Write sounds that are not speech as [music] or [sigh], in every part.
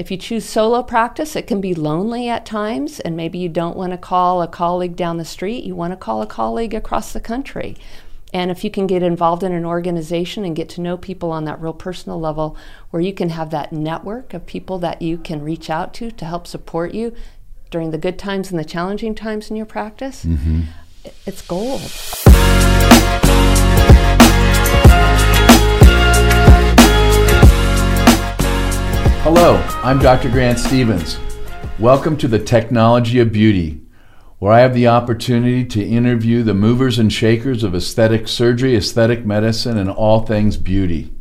If you choose solo practice, it can be lonely at times, and maybe you don't want to call a colleague down the street, you want to call a colleague across the country. And if you can get involved in an organization and get to know people on that real personal level, where you can have that network of people that you can reach out to to help support you during the good times and the challenging times in your practice, mm-hmm. it's gold. Hello, I'm Dr. Grant Stevens. Welcome to the Technology of Beauty where I have the opportunity to interview the movers and shakers of aesthetic surgery, aesthetic medicine, and all things beauty.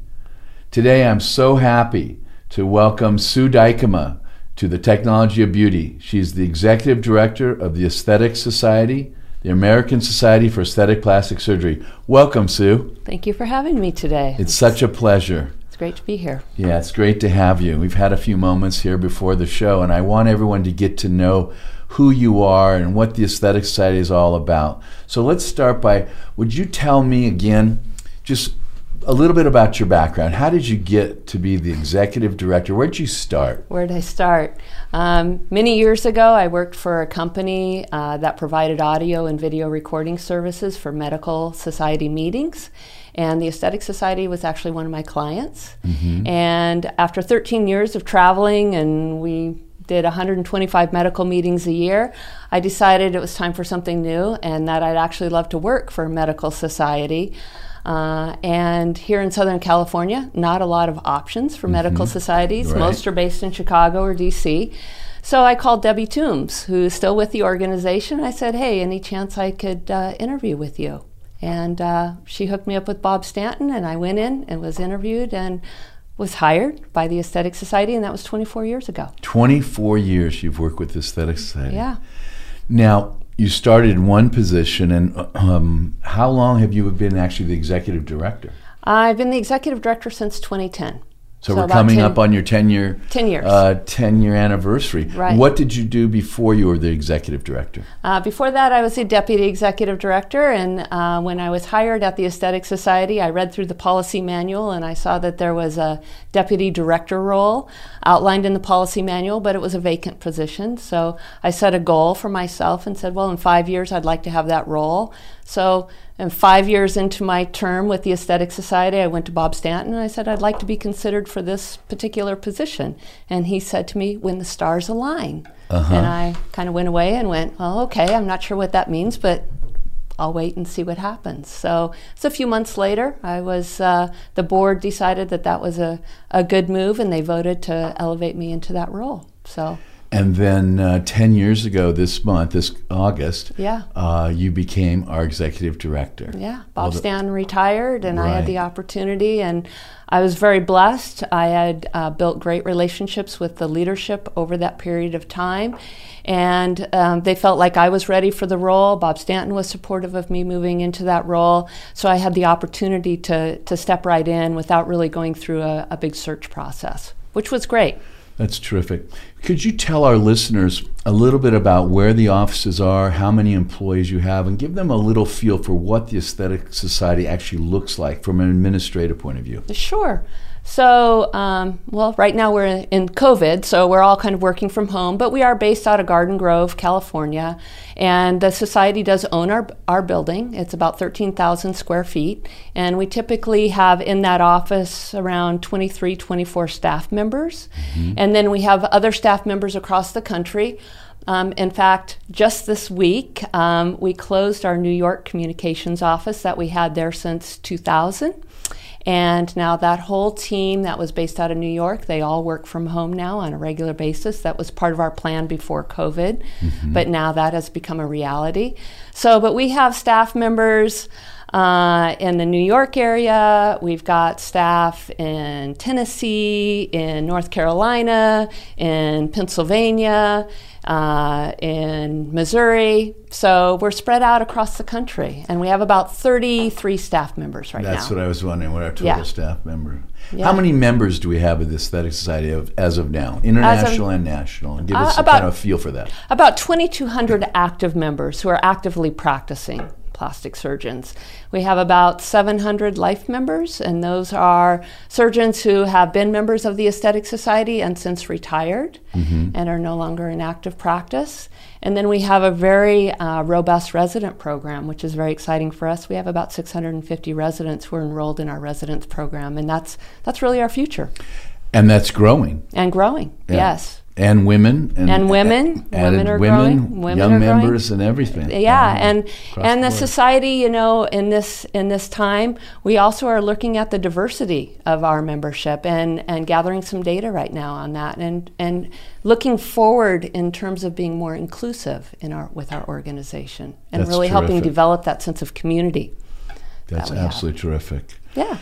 Today I'm so happy to welcome Sue Dykema to the Technology of Beauty. She's the executive director of the Aesthetic Society, the American Society for Aesthetic Plastic Surgery. Welcome, Sue. Thank you for having me today. It's such a pleasure. Great to be here. Yeah, it's great to have you. We've had a few moments here before the show, and I want everyone to get to know who you are and what the Aesthetic Society is all about. So let's start by would you tell me again just a little bit about your background. How did you get to be the executive director? Where did you start? Where did I start? Um, many years ago, I worked for a company uh, that provided audio and video recording services for medical society meetings. And the Aesthetic Society was actually one of my clients. Mm-hmm. And after 13 years of traveling, and we did 125 medical meetings a year, I decided it was time for something new and that I'd actually love to work for a medical society. Uh, and here in Southern California, not a lot of options for mm-hmm. medical societies. Right. Most are based in Chicago or DC. So I called Debbie Toombs, who's still with the organization. I said, Hey, any chance I could uh, interview with you? And uh, she hooked me up with Bob Stanton, and I went in and was interviewed. And was hired by the Aesthetic Society, and that was 24 years ago. 24 years you've worked with the Aesthetic Society. Yeah. Now, you started in one position, and um, how long have you been actually the executive director? I've been the executive director since 2010. So, so we're coming 10, up on your 10 year 10 years uh, 10 year anniversary. Right. What did you do before you were the executive director? Uh, before that, I was the deputy executive director, and uh, when I was hired at the Aesthetic Society, I read through the policy manual and I saw that there was a deputy director role outlined in the policy manual, but it was a vacant position. So I set a goal for myself and said, well, in five years, I'd like to have that role. So and five years into my term with the Aesthetic Society, I went to Bob Stanton and I said, I'd like to be considered for this particular position. And he said to me, When the stars align. Uh-huh. And I kind of went away and went, Well, okay, I'm not sure what that means, but I'll wait and see what happens. So it's a few months later. I was uh, the board decided that that was a, a good move, and they voted to elevate me into that role. So and then uh, 10 years ago, this month, this August, yeah. Uh, you became our executive director. Yeah, Bob Stan retired, and right. I had the opportunity, and I was very blessed. I had uh, built great relationships with the leadership over that period of time, and um, they felt like I was ready for the role. Bob Stanton was supportive of me moving into that role, so I had the opportunity to, to step right in without really going through a, a big search process, which was great. That's terrific. Could you tell our listeners a little bit about where the offices are, how many employees you have, and give them a little feel for what the Aesthetic Society actually looks like from an administrative point of view? Sure. So, um, well, right now we're in COVID, so we're all kind of working from home, but we are based out of Garden Grove, California, and the society does own our, our building. It's about 13,000 square feet, and we typically have in that office around 23, 24 staff members, mm-hmm. and then we have other staff members across the country. Um, in fact, just this week, um, we closed our New York communications office that we had there since 2000. And now that whole team that was based out of New York, they all work from home now on a regular basis. That was part of our plan before COVID, mm-hmm. but now that has become a reality. So, but we have staff members. Uh, in the New York area, we've got staff in Tennessee, in North Carolina, in Pennsylvania, uh, in Missouri. So we're spread out across the country, and we have about 33 staff members right That's now. That's what I was wondering. What our total yeah. staff member? Yeah. How many members do we have of the Aesthetic Society of, as of now, international of, and national? And give us uh, about, kind of a feel for that. About 2,200 active members who are actively practicing plastic surgeons. We have about 700 life members, and those are surgeons who have been members of the Aesthetic Society and since retired mm-hmm. and are no longer in active practice. And then we have a very uh, robust resident program, which is very exciting for us. We have about 650 residents who are enrolled in our residence program, and that's that's really our future. And that's growing. And growing, yeah. yes and women and, and women. women are women, growing. Women young members growing. and everything. Yeah and and the, the society you know in this in this time we also are looking at the diversity of our membership and and gathering some data right now on that and and looking forward in terms of being more inclusive in our with our organization and That's really terrific. helping develop that sense of community That's that absolutely have. terrific. Yeah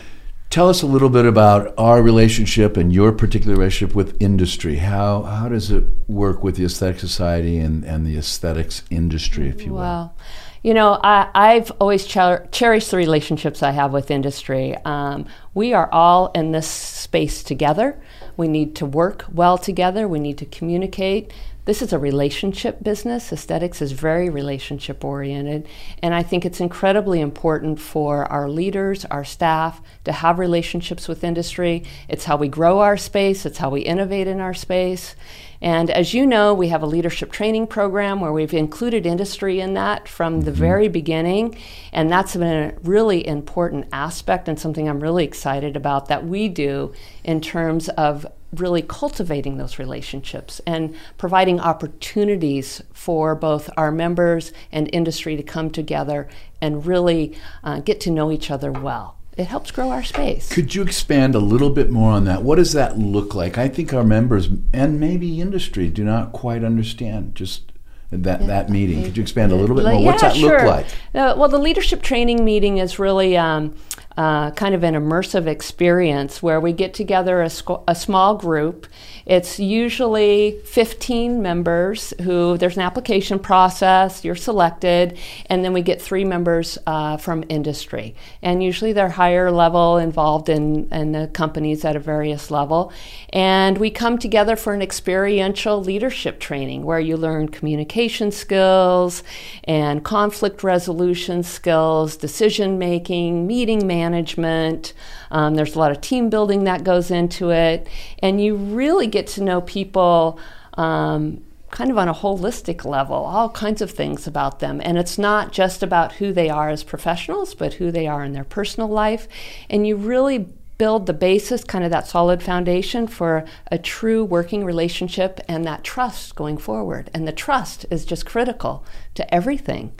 Tell us a little bit about our relationship and your particular relationship with industry. How how does it work with the Aesthetic Society and, and the aesthetics industry, if you will? Well, you know, I, have always cher- cherished the relationships I have with industry. Um, we are all in this space together. We need to work well together. We need to communicate. This is a relationship business. Aesthetics is very relationship oriented. And I think it's incredibly important for our leaders, our staff, to have relationships with industry. It's how we grow our space, it's how we innovate in our space. And as you know, we have a leadership training program where we've included industry in that from the mm-hmm. very beginning. And that's been a really important aspect and something I'm really excited about that we do in terms of really cultivating those relationships and providing opportunities for both our members and industry to come together and really uh, get to know each other well. It helps grow our space. Could you expand a little bit more on that? What does that look like? I think our members and maybe industry do not quite understand just that, yeah. that meeting. Could you expand a little bit more? Yeah, What's that sure. look like? Uh, well, the leadership training meeting is really um, uh, kind of an immersive experience where we get together a, sc- a, small group. It's usually 15 members who there's an application process, you're selected, and then we get three members uh, from industry. And usually they're higher level, involved in, in the companies at a various level. And we come together for an experiential leadership training where you learn communication skills and conflict resolution skills, decision making, meeting management management. Um, there's a lot of team building that goes into it. And you really get to know people. Um, kind of on a holistic level, all kinds of things about them. And it's not just about who they are as professionals, but who they are in their personal life. And you really build the basis, kind of that solid foundation for a true working relationship and that trust going forward. And the trust is just critical to everything.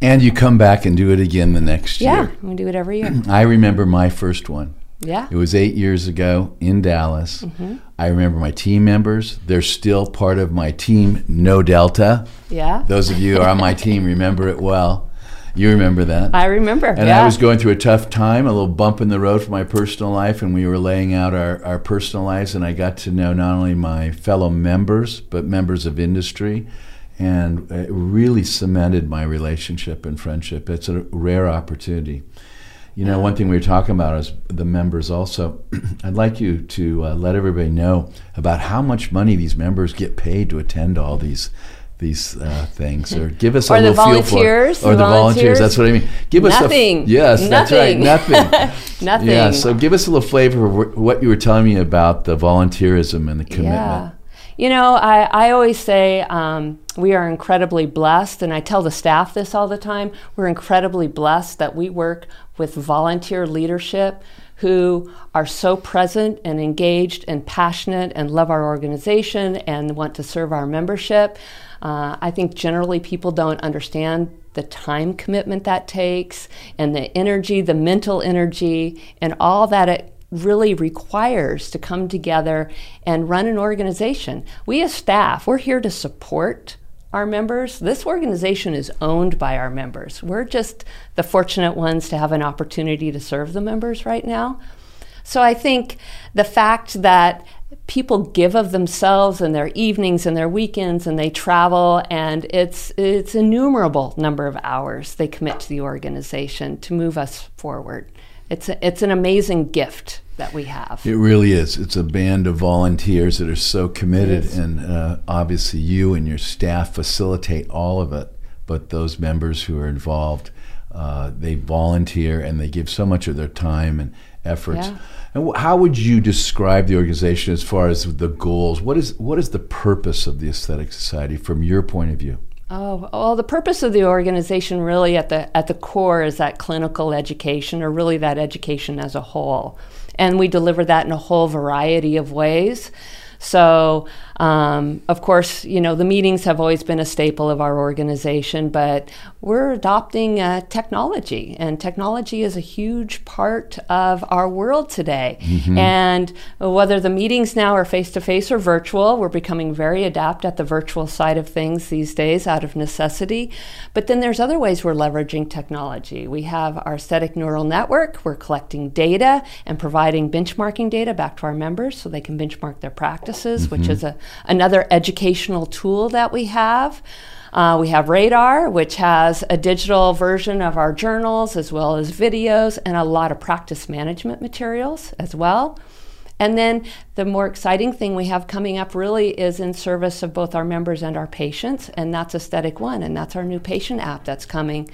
And you come back and do it again the next yeah, year. Yeah, we do it every year. [clears throat] I remember my first one. Yeah. It was eight years ago in Dallas. Mm-hmm. I remember my team members. They're still part of my team, No Delta. Yeah. Those of you who are on my team remember it well. You remember that. I remember. And yeah. I was going through a tough time, a little bump in the road for my personal life, and we were laying out our, our personal lives, and I got to know not only my fellow members, but members of industry and it really cemented my relationship and friendship. It's a rare opportunity. You know, one thing we were talking about is the members also. [clears throat] I'd like you to uh, let everybody know about how much money these members get paid to attend all these these uh, things, or give us [laughs] or a little feel for, or the, the volunteers. That's what I mean. Give us nothing. A, yes, nothing. that's right. Nothing. [laughs] nothing. Yeah. So give us a little flavor of what you were telling me about the volunteerism and the commitment. Yeah. You know, I, I always say um, we are incredibly blessed, and I tell the staff this all the time. We're incredibly blessed that we work with volunteer leadership who are so present and engaged and passionate and love our organization and want to serve our membership. Uh, I think generally people don't understand the time commitment that takes and the energy, the mental energy, and all that it really requires to come together and run an organization. We as staff, we're here to support our members. This organization is owned by our members. We're just the fortunate ones to have an opportunity to serve the members right now. So I think the fact that people give of themselves and their evenings and their weekends and they travel and it's it's innumerable number of hours they commit to the organization to move us forward. It's a, it's an amazing gift that we have. It really is. It's a band of volunteers that are so committed, and uh, obviously you and your staff facilitate all of it. But those members who are involved uh, they volunteer and they give so much of their time and efforts. Yeah. And how would you describe the organization as far as the goals? What is what is the purpose of the Aesthetic Society from your point of view? Oh, well, the purpose of the organization really at the at the core is that clinical education, or really that education as a whole, and we deliver that in a whole variety of ways. So, um, of course, you know, the meetings have always been a staple of our organization, but we're adopting uh, technology, and technology is a huge part of our world today. And whether the meetings now are face to face or virtual, we're becoming very adept at the virtual side of things these days out of necessity. But then there's other ways we're leveraging technology. We have our aesthetic neural network, we're collecting data and providing benchmarking data back to our members so they can benchmark their practices, which is a, another educational tool that we have. Uh, we have Radar, which has a digital version of our journals as well as videos and a lot of practice management materials as well. And then the more exciting thing we have coming up really is in service of both our members and our patients, and that's Aesthetic One, and that's our new patient app that's coming.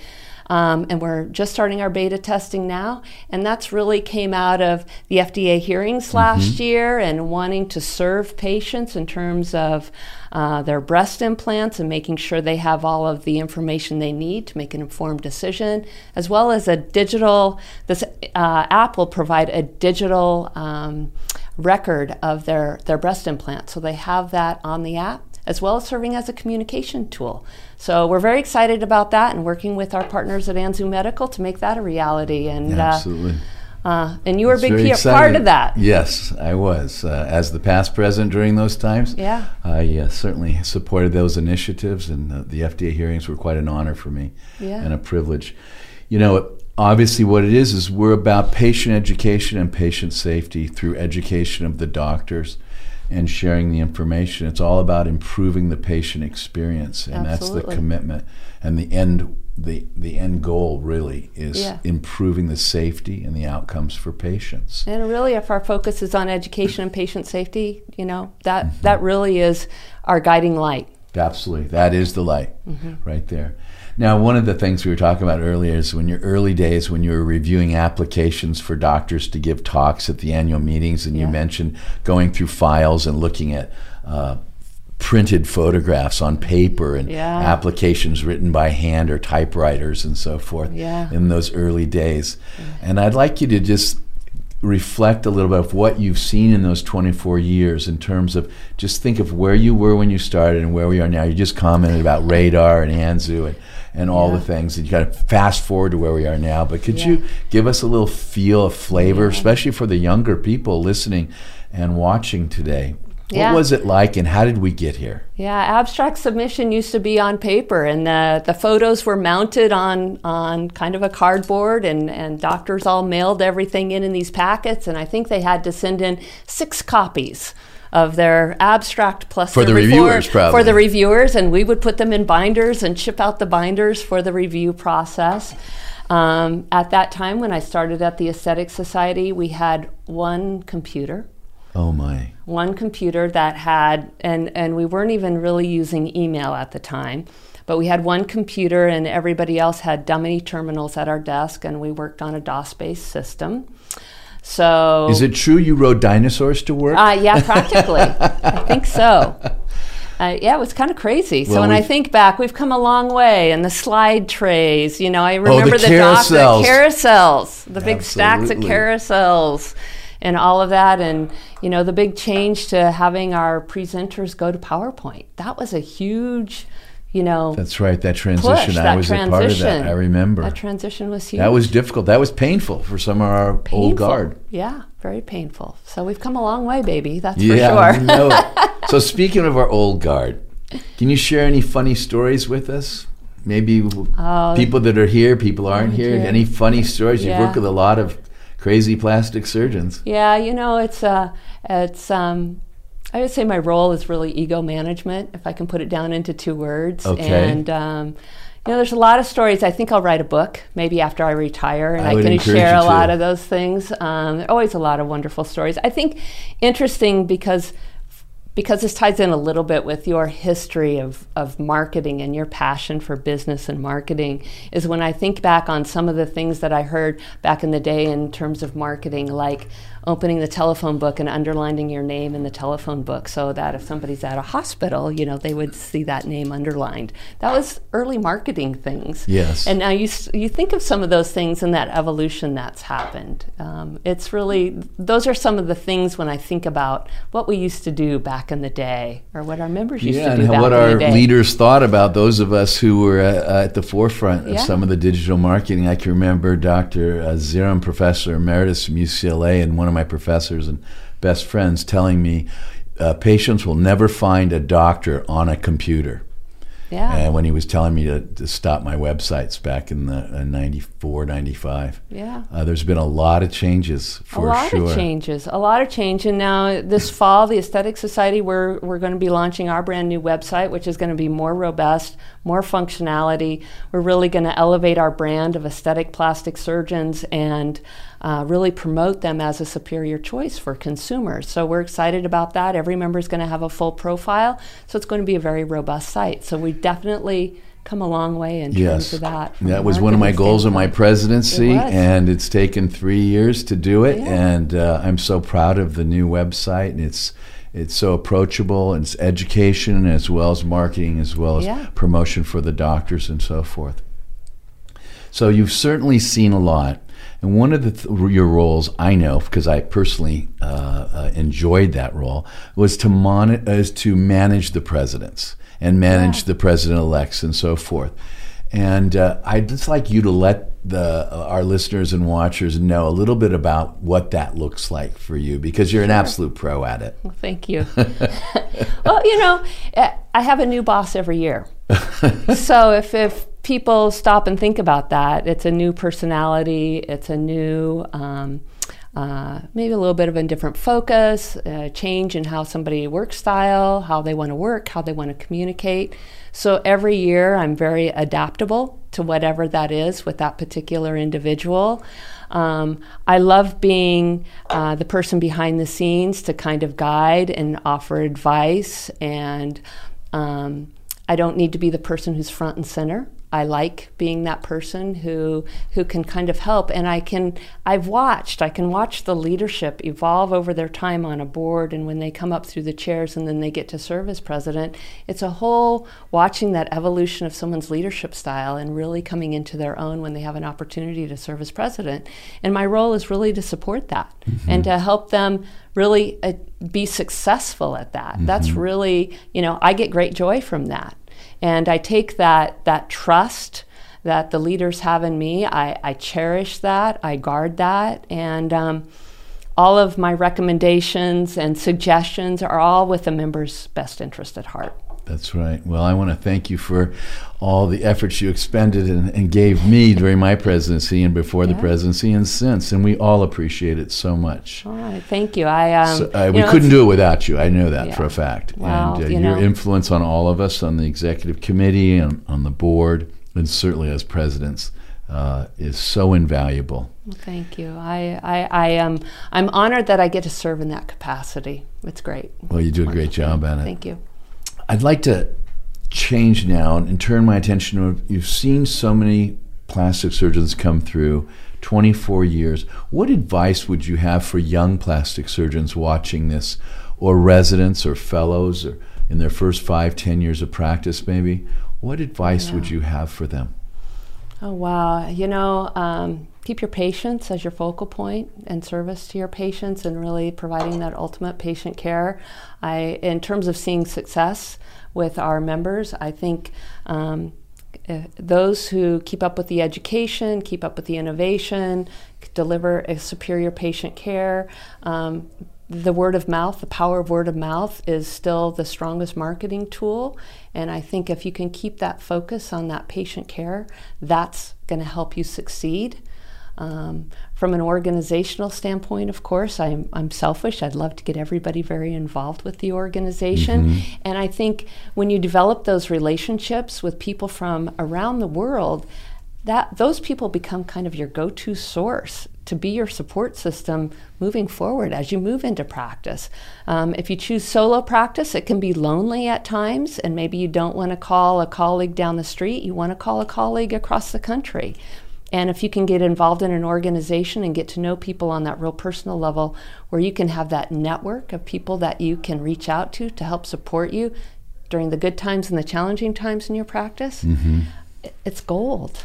Um, and we're just starting our beta testing now, and that's really came out of the FDA hearings last year and wanting to serve patients in terms of uh, their breast implants and making sure they have all of the information they need to make an informed decision, as well as a digital. This uh, app will provide a digital um, record of their their breast implant, so they have that on the app as well as serving as a communication tool. So we're very excited about that and working with our partners at Anzu Medical to make that a reality. And Absolutely. Uh, uh, and you were a big very p- exciting. part of that. Yes, I was. Uh, as the past president during those times, Yeah. I uh, certainly supported those initiatives, and uh, the FDA hearings were quite an honor for me Yeah. and a privilege. You know, obviously, what it is is we're about patient education and patient safety through education of the doctors and sharing the information. It's all about improving the patient experience, and that's the commitment and the end. The, the end goal really is Yeah. improving the safety and the outcomes for patients. And really, if our focus is on education and patient safety, you know that that really is our guiding light. Absolutely. That is the light Mm-hmm. right there. Now, one of the things we were talking about earlier is when your early days, when you were reviewing applications for doctors to give talks at the annual meetings, and you mentioned going through files and looking at uh, printed photographs on paper and Yeah. applications written by hand or typewriters and so forth Yeah. in those early days. And I'd like you to just reflect a little bit of what you've seen in those 24 years in terms of just think of where you were when you started and where we are now. You just commented about radar and Anzu and, and all Yeah. the things. And you got to fast forward to where we are now. But could Yeah. you give us a little feel, a flavor, especially for the younger people listening and watching today? Yeah. What was it like and how did we get here? Yeah, abstract submission used to be on paper, and the, the photos were mounted on, on kind of a cardboard, and, and doctors all mailed everything in in these packets, and I think they had to send in six copies of their abstract plus For the reviewers, probably. for the reviewers, and we would put them in binders and ship out the binders for the review process. Um, at that time, when I started at the Aesthetic Society, we had one computer Oh my. one computer that had and and we weren't even really using email at the time but we had one computer and everybody else had dummy terminals at our desk and we worked on a DOS based system so Is it true you rode dinosaurs to work? uh, yeah practically [laughs] I think so uh, yeah, it was kind of crazy. So when I think back, we've come a long way, and the slide trays. You know, I remember the, doc- the carousels. carousels, the big stacks of carousels, and all of that, and you know, the big change to having our presenters go to PowerPoint. That was a huge, you know, That's right. That transition. push. I that was transition. a part of that. I remember. that transition was huge. That was difficult. That was painful for some of our old guard. Yeah, very painful. So we've come a long way, baby. That's Yeah, for sure. know. [laughs] So speaking of our old guard, can you share any funny stories with us? Maybe Oh. people that are here, people aren't here. Any funny stories? You've worked with a lot of crazy plastic surgeons. Yeah, you know, it's uh, it's um, I would say my role is really ego management, if I can put it down into two words. Okay. And um, you know, there's a lot of stories. I think I'll write a book maybe after I retire, and I I, can share a lot of those things. Um, there are always a lot of wonderful stories. I think interesting because because this ties in a little bit with your history of, of marketing and your passion for business and marketing, is when I think back on some of the things that I heard back in the day in terms of marketing, like opening the telephone book and underlining your name in the telephone book so that if somebody's at a hospital, you know, they would see that name underlined. That was early marketing things. Yes. And now you, you think of some of those things and that evolution that's happened. Um, it's really, those are some of the things when I think about what we used to do back in the day or what our members used yeah, to do and back what in our the day. leaders thought about those of us who were uh, at the forefront of Yeah. some of the digital marketing. I can remember Dr. Uh, Zarem, professor emeritus from UCLA, and one of my professors and best friends telling me uh, patients will never find a doctor on a computer. yeah. And when he was telling me to, to stop my websites back in the uh, 94, 95. yeah. Uh, there's been a lot of changes for a lot sure. of changes a lot of change and now this fall the aesthetic society we're, we're going to be launching our brand new website which is going to be more robust more functionality we're really going to elevate our brand of aesthetic plastic surgeons and uh, really promote them as a superior choice for consumers so we're excited about that every member is going to have a full profile so it's going to be a very robust site so we definitely come a long way in Yes, terms of that that was one of my goals in my presidency, It and it's taken three years to do it. Yeah. And uh, I'm so proud of the new website. And it's it's so approachable. And it's education as well as marketing, as well as Yeah. promotion for the doctors and so forth. So you've certainly seen a lot. And one of the th- your roles, I know because I personally uh, uh, enjoyed that role, was to mon- is to manage the presidents and manage Yeah. the president elects and so forth. And uh, I'd just like you to let the uh, our listeners and watchers know a little bit about what that looks like for you because you're an absolute pro at it. Well, thank you. [laughs] [laughs] well, you know, eh, I have a new boss every year. [laughs] so if, if people stop and think about that, it's a new personality, it's a new, um, uh, maybe a little bit of a different focus, a change in how somebody works style, how they want to work, how they want to communicate. So every year I'm very adaptable to whatever that is with that particular individual. Um, I love being uh, the person behind the scenes to kind of guide and offer advice. And um, I don't need to be the person who's front and center. I like being that person who who can kind of help. And I can I've watched I can watch the leadership evolve over their time on a board and when they come up through the chairs and then they get to serve as president. It's a whole watching that evolution of someone's leadership style and really coming into their own when they have an opportunity to serve as president. And my role is really to support that and to help them really uh, be successful at that. That's really you know I get great joy from that and I take that that trust that the leaders have in me. I, I cherish that. I guard that, and um, all of my recommendations and suggestions are all with the members' best interest at heart. That's right. Well, I want to thank you for all the efforts you expended and, and gave me during my presidency and before the presidency and since, and we all appreciate it so much. All right, thank you. I um, So, uh, you we know, couldn't do it without you. I know that Yeah. for a fact. Well, and uh, you your know- influence on all of us, on the executive committee, and on the board, and certainly as presidents, uh, is so invaluable. Well, thank you. I I, I am I'm honored that I get to serve in that capacity. It's great. Well, you do a great job at it. Thank you. I'd like to change now and turn my attention to you've seen so many plastic surgeons come through 24 years. What advice would you have for young plastic surgeons watching this or residents or fellows or in their first five ten years of practice maybe? What advice would you have for them? Oh, wow. You know, um, keep your patients as your focal point and service to your patients and really providing that ultimate patient care. I, in terms of seeing success with our members, I think um, uh, those who keep up with the education, keep up with the innovation, deliver a superior patient care, um, the word of mouth, the power of word of mouth is still the strongest marketing tool. And I think if you can keep that focus on that patient care, that's going to help you succeed. Um, from an organizational standpoint, of course, I'm, I'm selfish. I'd love to get everybody very involved with the organization. And I think when you develop those relationships with people from around the world, that those people become kind of your go-to source to be your support system moving forward as you move into practice. Um, if you choose solo practice, it can be lonely at times, and maybe you don't want to call a colleague down the street, you want to call a colleague across the country. And if you can get involved in an organization and get to know people on that real personal level, where you can have that network of people that you can reach out to to help support you during the good times and the challenging times in your practice, mm-hmm. it's gold.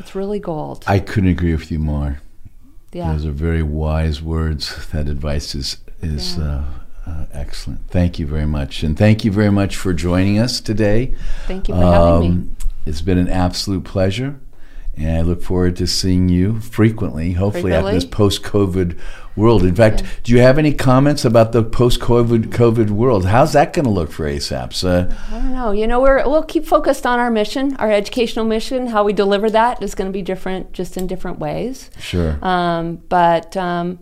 It's really gold. I couldn't agree with you more. Yeah. Those are very wise words. That advice is is yeah. uh, uh, excellent. Thank you very much, and thank you very much for joining us today. Thank you for um, having me. It's been an absolute pleasure and I look forward to seeing you frequently, hopefully after this post-COVID world. In fact, yeah. do you have any comments about the post-COVID COVID world? How's that going to look for ASAPS? Uh, I don't know. You know, we're, we'll keep focused on our mission, our educational mission. How we deliver that is going to be different, just in different ways. Sure. Um, but um,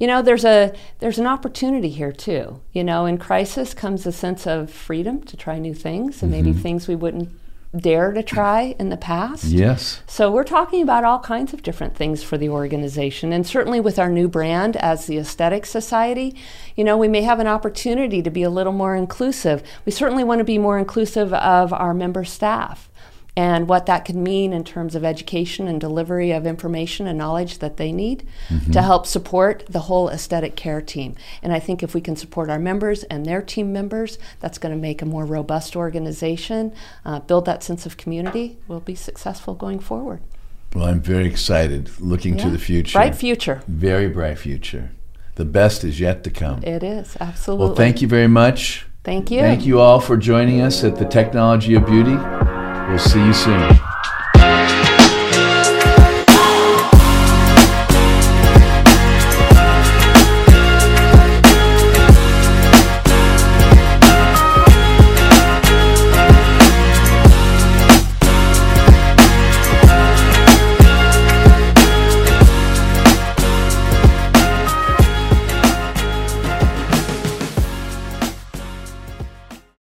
you know, there's a there's an opportunity here too. You know, in crisis comes a sense of freedom to try new things and mm-hmm. maybe things we wouldn't dare to try in the past. Yes. So we're talking about all kinds of different things for the organization. And certainly with our new brand as the Aesthetic Society, you know, we may have an opportunity to be a little more inclusive. We certainly want to be more inclusive of our member staff and what that could mean in terms of education and delivery of information and knowledge that they need mm-hmm. to help support the whole aesthetic care team. And I think if we can support our members and their team members, that's going to make a more robust organization, uh, build that sense of community. We'll be successful going forward. Well, I'm very excited looking yeah. to the future. Bright future. Very bright future. The best is yet to come. It is, absolutely. Well, thank you very much. Thank you. Thank you all for joining us at the Technology of Beauty. We'll see you soon.